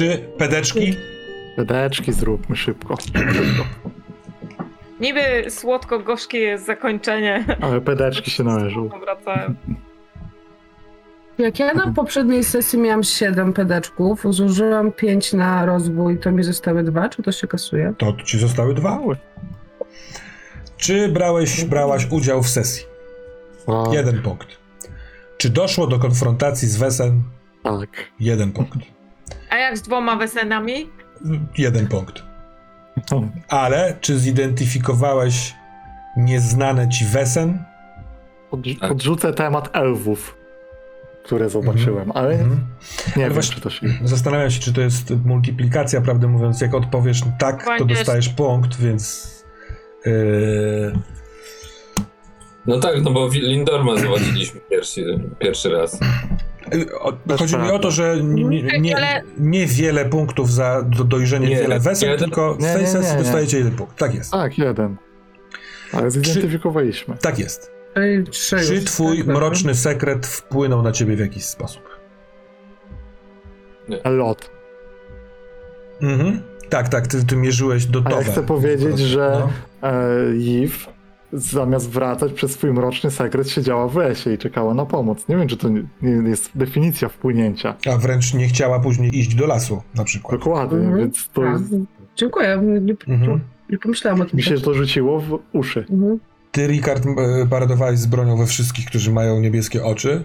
Czy pedeczki? Pedeczki zróbmy szybko. Niby słodko-gorzkie jest zakończenie. Ale pedeczki się należą. Wracałem. Jak ja na poprzedniej sesji miałam 7 pedeczków, zużyłam 5 na rozwój, to mi zostały dwa, czy to się kasuje? To ci zostały dwa. Czy brałeś, brałaś udział w sesji? A, Jeden punkt. Czy doszło do konfrontacji z Wesem? Tak. Jeden punkt. A jak z dwoma wesenami? Jeden punkt. Ale czy zidentyfikowałeś nieznane ci Wesen? Podrzu- Tak. podrzucę temat elfów, które zobaczyłem, ale Mhm. nie wiem, właśnie- czy to się... Zastanawiam się, czy to jest multiplikacja, prawdę mówiąc. Jak odpowiesz tak, to dostajesz punkt, więc. Yy, No tak, no bo Lindorma zobaczyliśmy pierwszy, pierwszy raz. Chodzi mi o to, że nie, nie, nie, Ale- nie wiele punktów za do, dojrzenie Nie, wiele jeden- tylko w nie, tej nie, sesji nie, nie. dostajecie jeden punkt. Tak jest. Tak, jeden. Ale zidentyfikowaliśmy. Tak jest. Czy twój tak, dobra. mroczny sekret wpłynął na ciebie w jakiś sposób? Lot. Mhm. Tak, tak, ty, ty mierzyłeś do A ja chcę powiedzieć, że No. e, zamiast wracać przez swój mroczny sekret siedziała w lesie i czekała na pomoc. Nie wiem, czy to nie, jest definicja wpłynięcia. A wręcz nie chciała później iść do lasu, na przykład. Dokładnie, Mhm. więc to A, jest, Dziękuję, nie, nie, Mhm. nie pomyślałam o tym. mi się to rzuciło w uszy. Mhm. Ty, Rikard, e, paradowałeś z bronią we wszystkich, którzy mają niebieskie oczy.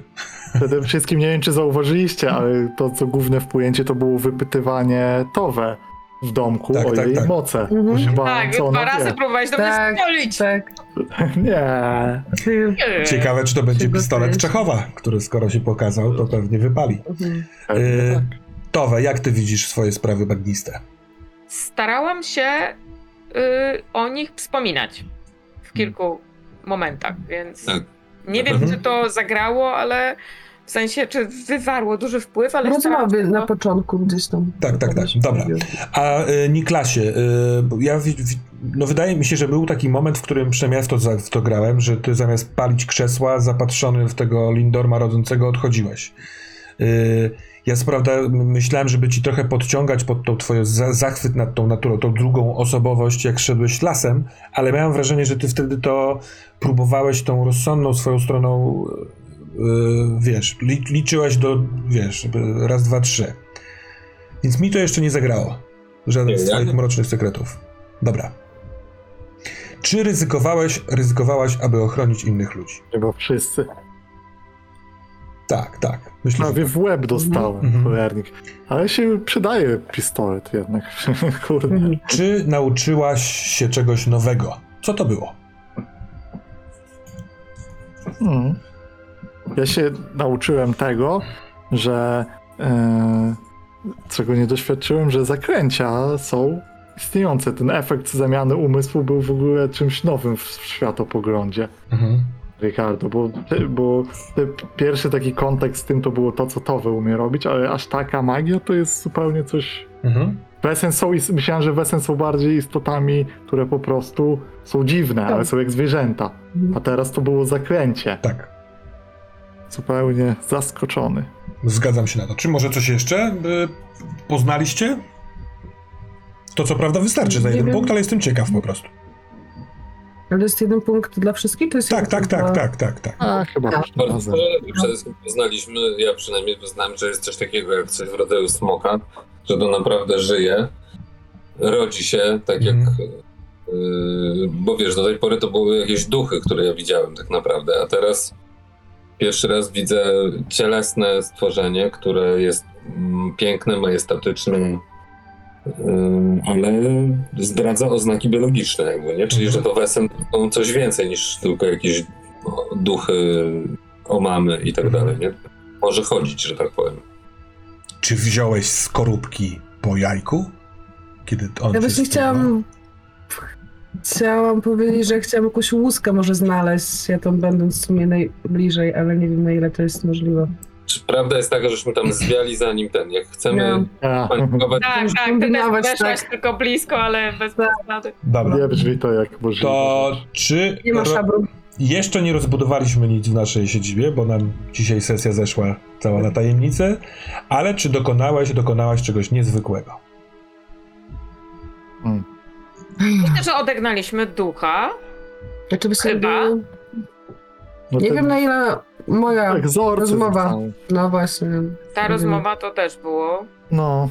Przede wszystkim nie wiem, czy zauważyliście, ale to, co główne wpłynięcie, to było wypytywanie Towe w domku Tak, o tak, jej tak. moce. Mhm. Tak, co dwa ona razy wie. próbowałeś do mnie Tak, strzelić. tak. Nie. Ciekawe, czy to będzie pistolet? Czechowa, który skoro się pokazał, to pewnie wypali. Mhm. E, tak. Towe, jak ty widzisz swoje sprawy bagniste? Starałam się y, o nich wspominać w kilku momentach, więc Tak. nie wiem, Mhm. czy to zagrało, ale w sensie, czy wywarło duży wpływ, ale Rozmowy się na początku gdzieś tam. Tak, tak, tak. Dobra. A e, Niklasie, bo ja wi- wi- no wydaje mi się, że był taki moment, w którym przynajmniej ja w to, w to grałem, że ty zamiast palić krzesła, zapatrzony w tego Lindorma rodzącego, odchodziłeś. E, ja co prawda m- myślałem, żeby ci trochę podciągać pod tą twoją za- zachwyt nad tą naturą, tą drugą osobowość, jak szedłeś lasem, ale miałem wrażenie, że ty wtedy to próbowałeś tą rozsądną swoją stroną, wiesz, li, liczyłeś do, wiesz, raz, dwa, trzy. Więc mi to jeszcze nie zagrało. Żaden Nie, z twoich mrocznych sekretów. Dobra. Czy ryzykowałeś, ryzykowałaś, aby ochronić innych ludzi? Chyba wszyscy. Tak, tak. Myślę, że Prawie w łeb dostałem, Mhm. cholernik. Ale się przydaje pistolet jednak. Kurde. Mhm. Czy nauczyłaś się czegoś nowego? Co to było? Hmm. Ja się nauczyłem tego, że e, czego nie doświadczyłem, że zakręcia są istniejące. Ten efekt zamiany umysłu był w ogóle czymś nowym w światopoglądzie. Mhm. Ricardo, bo, bo pierwszy taki kontekst z tym to było to, co Towe umie robić, ale aż taka magia to jest zupełnie coś... Mhm. Wesen są, myślałem, że Wesen są bardziej istotami, które po prostu są dziwne, ale Tak. są jak zwierzęta. A teraz to było zakręcie. Tak. Zupełnie zaskoczony. Zgadzam się na to. Czy może coś jeszcze y, poznaliście? To co prawda wystarczy za jeden punkt, ale jestem ciekaw po prostu. Ale jest jeden punkt dla wszystkich? To jest Tak, tak, tak, tak, tak, tak. A, chyba Tak. przede wszystkim poznaliśmy, ja przynajmniej poznałem, że jest coś takiego jak coś w rodzaju smoka, że to naprawdę żyje, rodzi się, tak jak... Mhm. Yy, bo wiesz, do tej pory to były jakieś duchy, które ja widziałem tak naprawdę, a teraz pierwszy raz widzę cielesne stworzenie, które jest mm, piękne, majestatyczne, ale zdradza oznaki biologiczne jakby, nie? Czyli, Mhm. że to wesen to coś więcej niż tylko jakieś o, duchy, omamy i tak Mhm. dalej, nie? Może chodzić, że tak powiem. Czy wziąłeś skorupki po jajku? Kiedy on Ja właśnie chciałam... Chciałam powiedzieć, że chciałam jakąś łuskę może znaleźć, ja tam będąc w sumie najbliżej, ale nie wiem na ile to jest możliwe. Czy prawda jest taka, żeśmy tam zwiali zanim ten, jak chcemy panikować, Tak, Już tak, ty też kombinować, weszłaś tak. tylko blisko, ale bez Tak. zasady. Dobra. Nie brzmi to jak możliwe. To czy, Nie ma szabru. Jeszcze nie rozbudowaliśmy nic w naszej siedzibie, bo nam dzisiaj sesja zeszła cała na tajemnicę, ale czy dokonałeś, dokonałaś czegoś niezwykłego? Hmm. Myślę, że odegnaliśmy ducha. Oczywiście Chyba. był- No Nie ten wiem na ile moja egzorcyzm rozmowa. No właśnie. Ta Mhm. rozmowa to też było. No,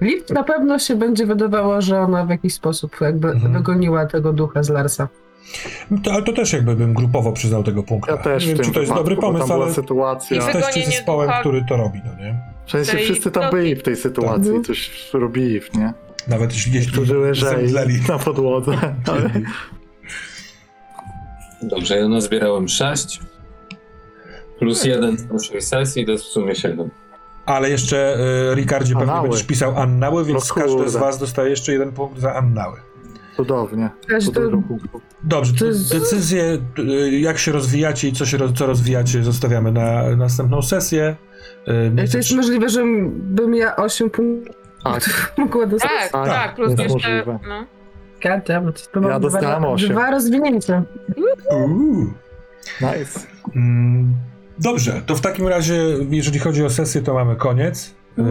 Lip na pewno się będzie wydawało, że ona w jakiś sposób jakby Mhm. wygoniła tego ducha z Larsa. To, ale to też jakby bym grupowo przyznał tego punktu. ja też nie w wiem, tym czy to jest wypadku, dobry bo pomysł, tam była ale sytuacja. I jesteście wygonienie zespołem, ducha- który to robi, no nie? W sensie tej wszyscy tam byli w tej sytuacji, Mhm. coś robili, nie? Nawet jeśli leżeli zemdleli. na podłodze. Ale... Dobrze, ja nazbierałem 6. Plus jeden z naszej sesji, to jest w sumie 7. Ale jeszcze, y, Ricardzie, pewnie Annały. będziesz pisał Annały, więc No każdy z was dostaje jeszcze jeden punkt za Annały. Cudownie. Punktów. Dobrze, To decyzję, y, jak się rozwijacie i co, się, co rozwijacie, zostawiamy na następną sesję. Y, Jak to jest możliwe, że bym ja 8 punktów Tak, mogła dostać? Tak, Tak, tak, plus jest jeszcze. możliwe. No. Goddammit, to Ja mam dostałem dwa, osiem. dwa rozwinięcia. Uuu. nice. Mm, Dobrze, to w takim razie, jeżeli chodzi o sesję, to mamy koniec. Y,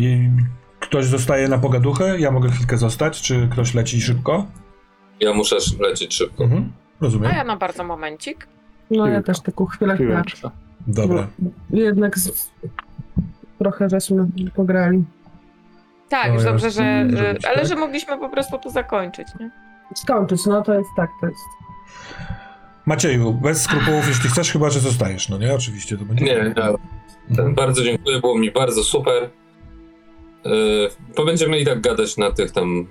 i ktoś zostaje na pogaduchę, ja mogę chwilkę zostać, czy ktoś leci szybko? Ja muszę sz- lecieć szybko. Mhm. Rozumiem. A ja na bardzo momencik. No ja Piłka. też taką chwilę, chwilę. Piłeczka. Dobra. No, jednak z... trochę żeśmy pograli. Tak, No, już dobrze, że. Ale tak. że mogliśmy po prostu to zakończyć, nie? Skończyć, no to jest tak, to jest. Macieju, bez skrupułów, jeśli chcesz, chyba, że zostajesz, no nie? Oczywiście, to będzie... Nie, ja Mhm. bardzo dziękuję, było mi bardzo super. Yy, bo będziemy i tak gadać na tych tam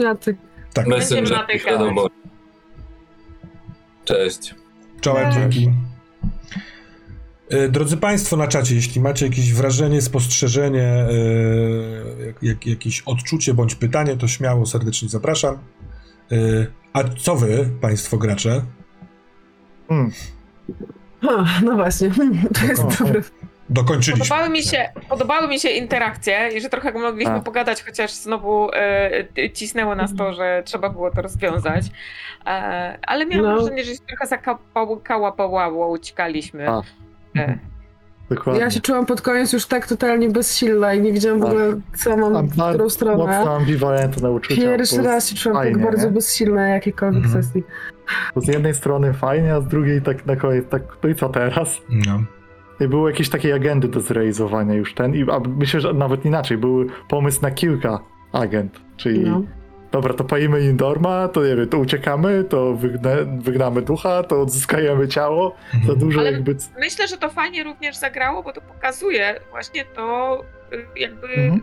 Ja ty... Tak, Będziemy messengerach, natykać. wiadomo. Cześć. czołem, Cześć. dzięki. Y, Drodzy Państwo na czacie, jeśli macie jakieś wrażenie, spostrzeżenie, y, jak, jak, jakieś odczucie bądź pytanie, to śmiało serdecznie zapraszam. Y, A co wy, Państwo gracze? Hmm. O, no właśnie, to jest dobre. Dokończyliśmy. Podobały mi się, podobały mi się interakcje i że trochę mogliśmy A. pogadać, chociaż znowu e, cisnęło nas to, że trzeba było to rozwiązać. E, ale miałam No. wrażenie, że się trochę zakałapałło, uciekaliśmy. A. E, Dokładnie. Ja się czułam pod koniec już tak totalnie bezsilna i nie wiedziałam w Tak. ogóle, co mam, Am- w którą stronę. Mocno ambiwalentne uczucia. Pierwszy raz się czułam fajnie, tak bardzo nie? bezsilna jakiejkolwiek Mhm. sesji. Bo z jednej strony fajnie, a z drugiej tak na koniec, tak, no i co teraz? No. I były jakieś takie agendy do zrealizowania już ten, i, a myślę, że nawet inaczej, był pomysł na kilka agent, czyli No. Dobra, to pajimy Indorma, to nie wiem, to uciekamy, to wygnę, wygnamy ducha, to odzyskajemy ciało, za Mhm. dużo Ale- jakby... Myślę, że to fajnie również zagrało, bo to pokazuje właśnie to y, jakby Mhm.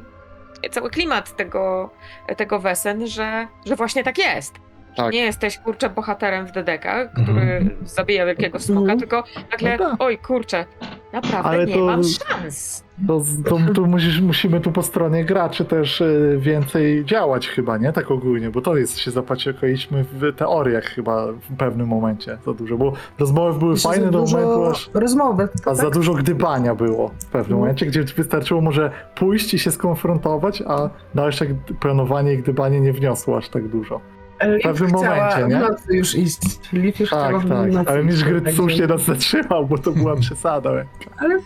cały klimat tego, tego wesen, że, że właśnie tak jest. Tak. Nie jesteś kurczę bohaterem w DDK, który Mhm. zabija wielkiego smoka, Mhm. tylko nagle, No tak. oj kurczę, naprawdę Ale nie to- mam szans. To, to, to musisz, musimy tu po stronie graczy też y, więcej działać chyba, nie? Tak ogólnie, bo to jest, się zapatrzyliśmy w teoriach chyba w pewnym momencie za dużo, bo rozmowy były Jeszcze fajne za do dużo momentu, aż, rozmowy. a za tak? dużo gdybania było w pewnym No. momencie, gdzie wystarczyło może pójść i się skonfrontować, a dalsze gd- planowanie i gdybanie nie wniosło aż tak dużo. Liv pewnym chciała momencie, nie? w nocy już iść. Liv już Tak, w tak, nocy ale iść, mistrz gry także- słusznie nas zatrzymał, bo to była przesada. Ale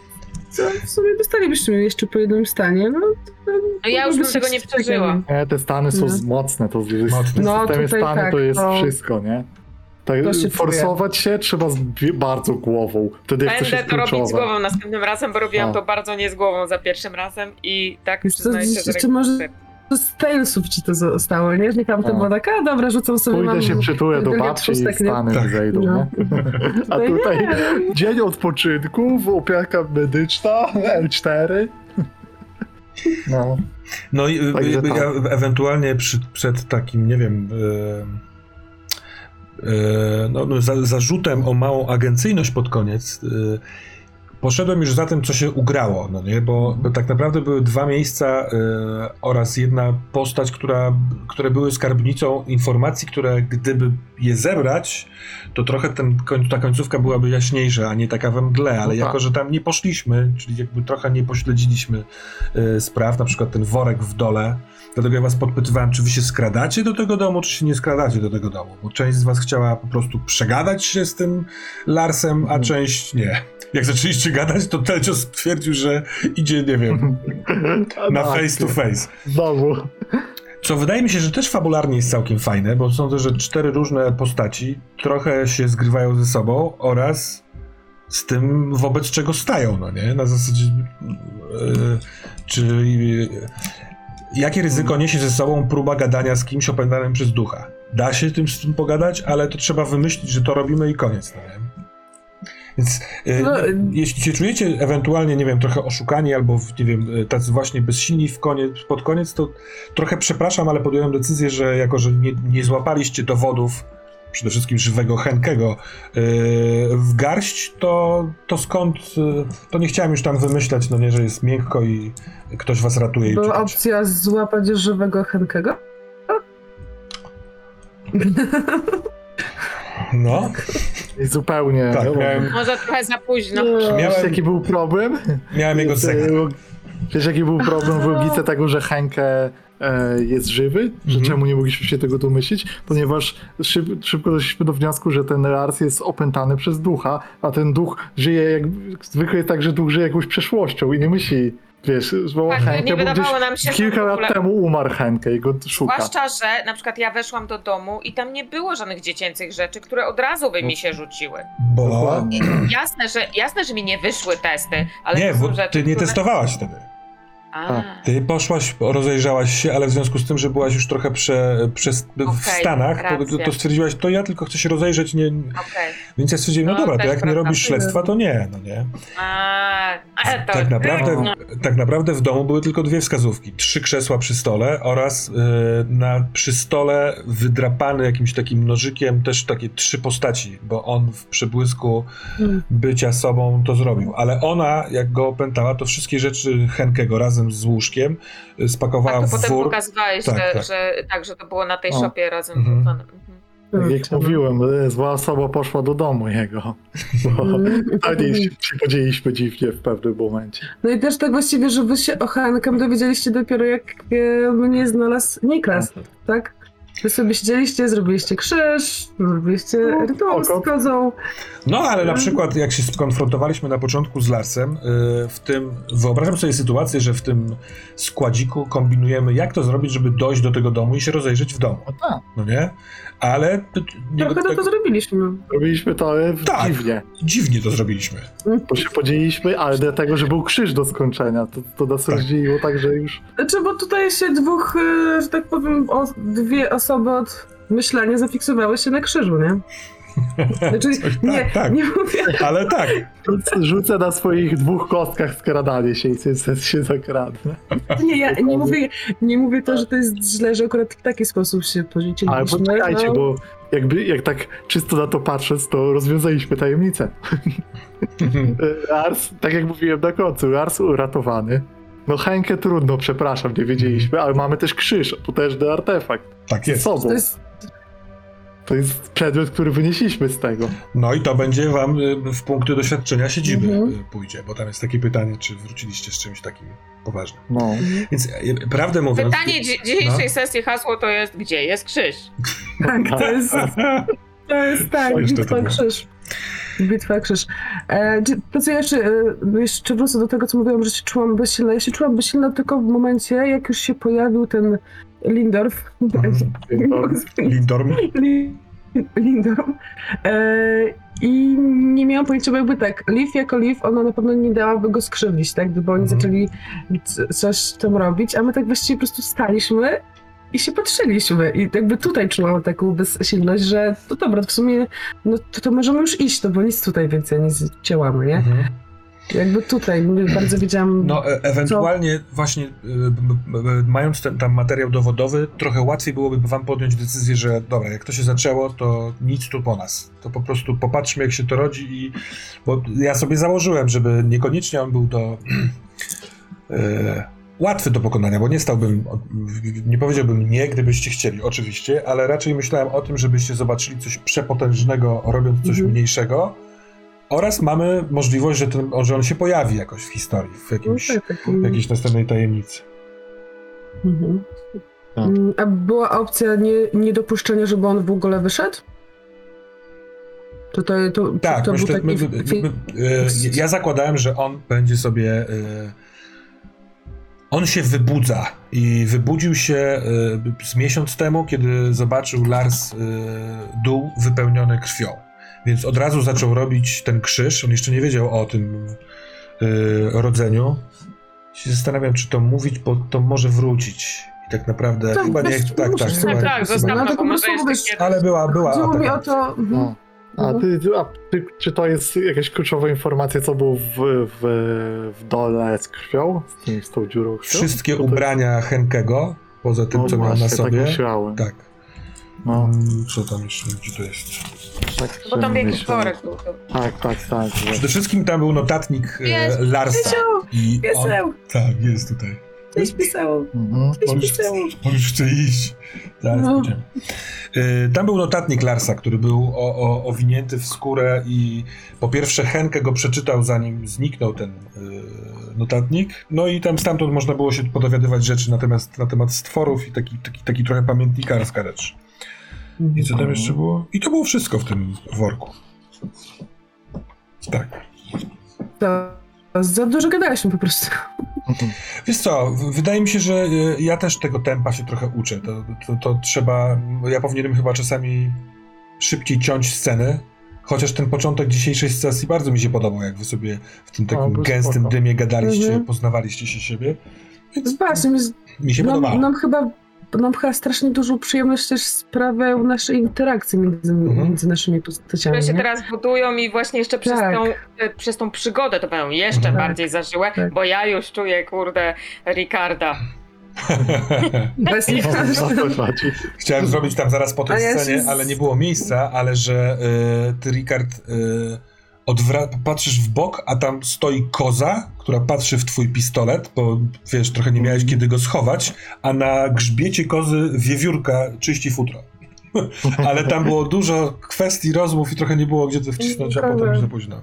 co, w sumie dostalibyśmy jeszcze po jednym stanie. No, to- No ja już bym tego nie przeżyła. Nie, te stany są No. mocne, to w Mocne. w No, systemie tutaj stanu tak, to jest to- wszystko, nie? Tak, To się forsować się trzeba z bi- bardzo głową. Wtedy jak coś Będę jest to robić z kluczowe. głową następnym razem, bo robiłam A. to bardzo nie z głową za pierwszym razem i tak Wiesz co, przyznaję się, że jeszcze może- z Talesów ci to zostało, nie? Nie tam to A. było tak, a dobra, rzucam sobie Pójdę mam się przytuję do babci i nie? stany Tak. zejdą, No. A No tutaj nie. dzień odpoczynku, opieka medyczna, L4. No, No i tak. ja ewentualnie przy, przed takim, nie wiem, y, y, no, no, za, zarzutem o małą agencyjność pod koniec, y, poszedłem już za tym, co się ugrało, no nie? Bo, bo tak naprawdę były dwa miejsca e, oraz jedna postać, która, które były skarbnicą informacji, które gdyby je zebrać, to trochę ten, ta końcówka byłaby jaśniejsza, a nie taka we mgle, ale No tak. jako, że tam nie poszliśmy, czyli jakby trochę nie pośledziliśmy e, spraw, na przykład ten worek w dole, Dlatego ja was podpytywałem, czy wy się skradacie do tego domu, czy się nie skradacie do tego domu. Bo część z was chciała po prostu przegadać się z tym Larsem, a Mhm. część nie. Jak zaczęliście gadać, to Telcio stwierdził, że idzie, nie wiem, na Tak, face to face. Znowu. Co wydaje mi się, że też fabularnie jest całkiem fajne, bo sądzę, że cztery różne postaci trochę się zgrywają ze sobą oraz z tym, wobec czego stają, no nie? Na zasadzie, yy, czy yy, jakie ryzyko niesie ze sobą próba gadania z kimś opętanym przez ducha? Da się tym z tym pogadać, ale to trzeba wymyślić, że to robimy i koniec, no nie? Więc yy, No, jeśli się czujecie ewentualnie, nie wiem, trochę oszukani albo, nie wiem, tacy właśnie bezsilni w koniec, pod koniec, to trochę przepraszam, ale podjąłem decyzję, że jako, że nie, nie złapaliście dowodów, przede wszystkim żywego Henkego, yy, w garść, to, to skąd, yy, to nie chciałem już tam wymyślać, no nie, że jest miękko i ktoś was ratuje i Była uciekać. opcja złapać żywego Henkego? No, I zupełnie. tak, no, miałem, Może trochę za późno. No, Miałem- Wiesz, jaki był problem? miałem jego zegar. Wiesz, jaki był problem w logice tego, że Henke e, jest żywy? Że Mhm. czemu nie mogliśmy się tego domyślić? Ponieważ szyb, szybko doszliśmy do wniosku, że ten Lars jest opętany przez ducha, a ten duch żyje jak... Zwykle jest tak, że duch żyje jakąś przeszłością i nie myśli, wiesz, bo Tak, Henke, nie bo wydawało nam się, że kilka lat ogóle- temu umarł Henke i go szuka. Zwłaszcza, że na przykład ja weszłam do domu i tam nie było żadnych dziecięcych rzeczy, które od razu by mi się rzuciły. Bo... Jasne, że, jasne, że mi nie wyszły testy, ale Nie, to są rzeczy, ty nie które... testowałaś wtedy. A, Ty poszłaś, rozejrzałaś się, ale w związku z tym, że byłaś już trochę prze, przez, w Stanach, to, to, stwierdziłaś, to ja tylko chcę się rozejrzeć, nie, okej. więc ja stwierdziłem, no No, dobra, to jak nie robisz śledztwa, to nie, no nie. A, a to... Tak naprawdę, No. tak naprawdę w domu były tylko dwie wskazówki. Trzy krzesła przy stole oraz y, na, przy stole wydrapany jakimś takim nożykiem też takie trzy postaci, bo on w przebłysku Hmm. bycia sobą to zrobił. Ale ona, jak go opętała, to wszystkie rzeczy Henkego razem z łóżkiem y, spakowała Tak, to w potem wór. pokazywałeś, Tak, że, tak. że tak, że to było na tej O. szopie razem Mhm. wrzucone. Mhm. Tak jak mówiłem, e, zła osoba poszła do domu jego. Bo Mm. wtedy się przychodziliśmy dziwnie w pewnym momencie. No i też tak właściwie, że wy się o Henkem dowiedzieliście dopiero jak e, mnie znalazł Niklas, tak? Wy sobie siedzieliście, zrobiliście krzyż, zrobiliście No, rytuał z kozą. No, ale na przykład jak się skonfrontowaliśmy na początku z Larsem, y, w tym, wyobrażam sobie sytuację, że w tym składziku kombinujemy, jak to zrobić, żeby dojść do tego domu i się rozejrzeć w domu, No tak, no nie? Ale nie, Trochę to, tak, to zrobiliśmy. robiliśmy to Tak. dziwnie. dziwnie to zrobiliśmy. Bo się podzieliliśmy, ale dlatego, że był krzyż do skończenia. To, to nas Tak. rozdzieliło tak, że już... Znaczy, bo tutaj się dwóch, e, że tak powiem, o, dwie osoby od myślenia zafiksowały się na krzyżu, nie? Znaczy, tak, nie, tak. nie mówię. Ale tak, Rzucę na swoich dwóch kostkach skradanie się i sobie się zakradnę. Nie, ja nie mówię, nie mówię to, że to jest źle, że akurat w taki sposób się podzieliliśmy. Ale poczekajcie, no. bo jakby, jak tak czysto na to patrząc, to rozwiązaliśmy tajemnicę. Ars, tak jak mówiłem na końcu, Ars uratowany. No Henkę trudno, przepraszam, nie wiedzieliśmy, ale mamy też krzyż, potężny artefakt tak z jest. sobą. To jest, To jest przedmiot, który wynieśliśmy z tego. No i to będzie wam y, w punkty doświadczenia siedziby Mhm. y, pójdzie, bo tam jest takie pytanie, czy wróciliście z czymś takim poważnym. No. Więc y, prawdę mówiąc... Pytanie dzi- dzisiejszej sesji hasło to jest, gdzie jest krzyż? tak, to jest, to jest tak, krzyż. Bitwa krzyż. E, to co ja jeszcze, e, jeszcze wrócę do tego, co mówiłam, że się czułam bezsilna. Ja się czułam bezsilna tylko w momencie, jak już się pojawił ten Lindorf. Lindorm? Li- Lindorm. E, I nie miałam pojęcia, bo jakby tak, Liv jako Liv, ona na pewno nie dałaby go skrzywdzić, tak? Gdyby oni Mhm. zaczęli coś tam robić, a my tak właściwie po prostu staliśmy i się patrzyliśmy. I jakby tutaj czułam taką bezsilność, że to dobra, to w sumie, no to, to możemy już iść, no bo nic tutaj więcej nie zdziałamy, nie? Mhm. Jakby tutaj, mówię, bardzo wiedziałam... No, e- ewentualnie właśnie b- b- b- mając ten tam materiał dowodowy, trochę łatwiej byłoby wam podjąć decyzję, że dobra, jak to się zaczęło, to nic tu po nas. To po prostu popatrzmy, jak się to rodzi i... Bo ja sobie założyłem, żeby niekoniecznie on był do... e, łatwy do pokonania, bo nie stałbym, nie powiedziałbym nie, gdybyście chcieli, oczywiście, ale raczej myślałem o tym, żebyście zobaczyli coś przepotężnego, robiąc coś Mhm. mniejszego, oraz mamy możliwość, że, ten, że on się pojawi jakoś w historii, w No jakimś, tak, tak. w jakiejś następnej tajemnicy. Mhm. Tak. Mm, A była opcja nie, niedopuszczenia, żeby on w ogóle wyszedł? To, to, to, Tak, to myślę, był taki... my, my, my, e, ja zakładałem, że on będzie sobie. On się wybudza i wybudził się e, z miesiąc temu, kiedy zobaczył Lars e, dół wypełniony krwią. Więc od razu zaczął robić ten krzyż. On jeszcze nie wiedział o tym e, rodzeniu. Się zastanawiam, czy to mówić, bo to może wrócić. I tak naprawdę To chyba nie. Tak, tak, Tak, tak. Chodziło mi taka- o to... mhm. No. A, ty, a ty, czy to jest jakaś kluczowa informacja, co było w, w, w dole z krwią? Z, tym, z tą dziurą krwią? Wszystkie To to- ubrania Henkego, poza tym, No co miał na właśnie, sobie. Tak myślałem. Tak. No, Mm, Co tam jeszcze, gdzie to jest? tak Bo tam jakiś worek był. To... Tak, tak, tak. Przede wszystkim tam był notatnik e, Jest, Larsa. Piesio, I on, tak, jest tutaj. Cześć piseł, Mhm. piseł. on już chce iść. Zaraz No. E, Tam był notatnik Larsa, który był o, o, owinięty w skórę i po pierwsze Henke go przeczytał zanim zniknął ten e, notatnik, no i tam stamtąd można było się podowiadywać rzeczy natomiast na temat stworów i taki, taki, taki trochę pamiętnikarska rzecz. I co tam jeszcze było? I to było wszystko w tym worku. Tak. To za dużo gadaliśmy po prostu. Mhm. Wiesz co, wydaje mi się, że y, ja też tego tempa się trochę uczę. To, to, to trzeba. Ja powinienem chyba czasami szybciej ciąć sceny. Chociaż ten początek dzisiejszej sesji bardzo mi się podobał, jak wy sobie w tym O, takim był gęstym spoko. dymie gadaliście, Mhm. poznawaliście się siebie. Więc Właśnie, mi się nam, podobało. nam chyba nam chyba strasznie dużą przyjemność też sprawiają nasze interakcje między, Mhm. między naszymi postaciami. Które się nie? teraz budują i właśnie jeszcze przez, Tak. tą, e, przez tą przygodę to będą jeszcze Mhm. bardziej zażyłe, Tak. bo ja już czuję, kurde, Ricarda. Właśnie O co chodzi? Chciałem zrobić tam zaraz po tej scenie, z- ale nie było miejsca, ale że y, ty, Rikard, y, odwra- patrzysz w bok, a tam stoi koza, która patrzy w twój pistolet, bo wiesz, trochę nie miałeś kiedy go schować, a na grzbiecie kozy wiewiórka czyści futro. ale tam było dużo kwestii, rozmów i trochę nie było gdzie to wcisnąć, a potem już za późno.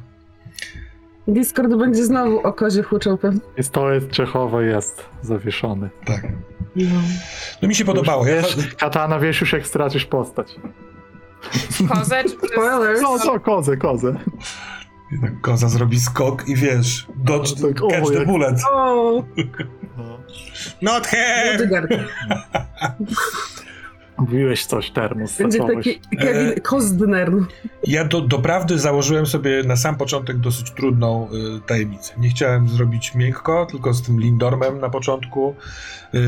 Discord będzie znowu o kozie huczał pewnie. Pistolet Czechowy jest zawieszony. Tak. No mi się podobało. Ja, Wiesz, katana wiesz już jak stracisz postać. Kozę, czy. No co, kozę, kozę. jednak koza zrobi skok i wiesz, dodge, No tak, o, catch the jak- bullet. O, No. Not here! Rodygar. Mówiłeś coś, termos. Będzie zacząłeś. E, taki Kevin. Ja do, doprawdy założyłem sobie na sam początek dosyć trudną y, tajemnicę. Nie chciałem zrobić miękko, tylko z tym Lindormem na początku, y,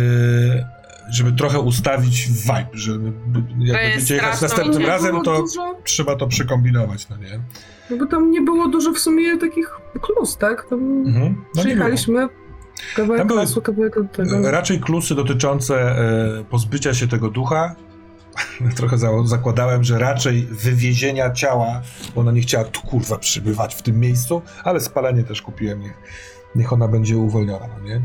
żeby trochę ustawić vibe, że jak będziecie jechać następnym razem, to dużo, trzeba to przekombinować, no nie? no bo tam nie było dużo w sumie takich klus, tak? Tam Mhm. No przyjechaliśmy, kawałek Tam były- lasu, kawałek od tego. Raczej klusy dotyczące e, pozbycia się tego ducha. Trochę za, zakładałem, że raczej wywiezienia ciała, bo ona nie chciała tu kurwa przybywać w tym miejscu, ale spalenie też kupiłem, niech, niech ona będzie uwolniona, no nie?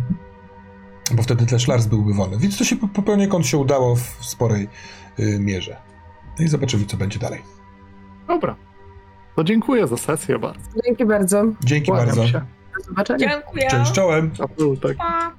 Bo wtedy też Lars byłby wolny. Więc to się po- po poniekąd się udało w sporej y, mierze. No i zobaczymy, co będzie dalej. Dobra. To dziękuję za sesję bardzo. Dzięki bardzo. Dzięki Kłaniam bardzo. się. Do zobaczenia. Dziękuję. Cześć czołem. A tak. Pa.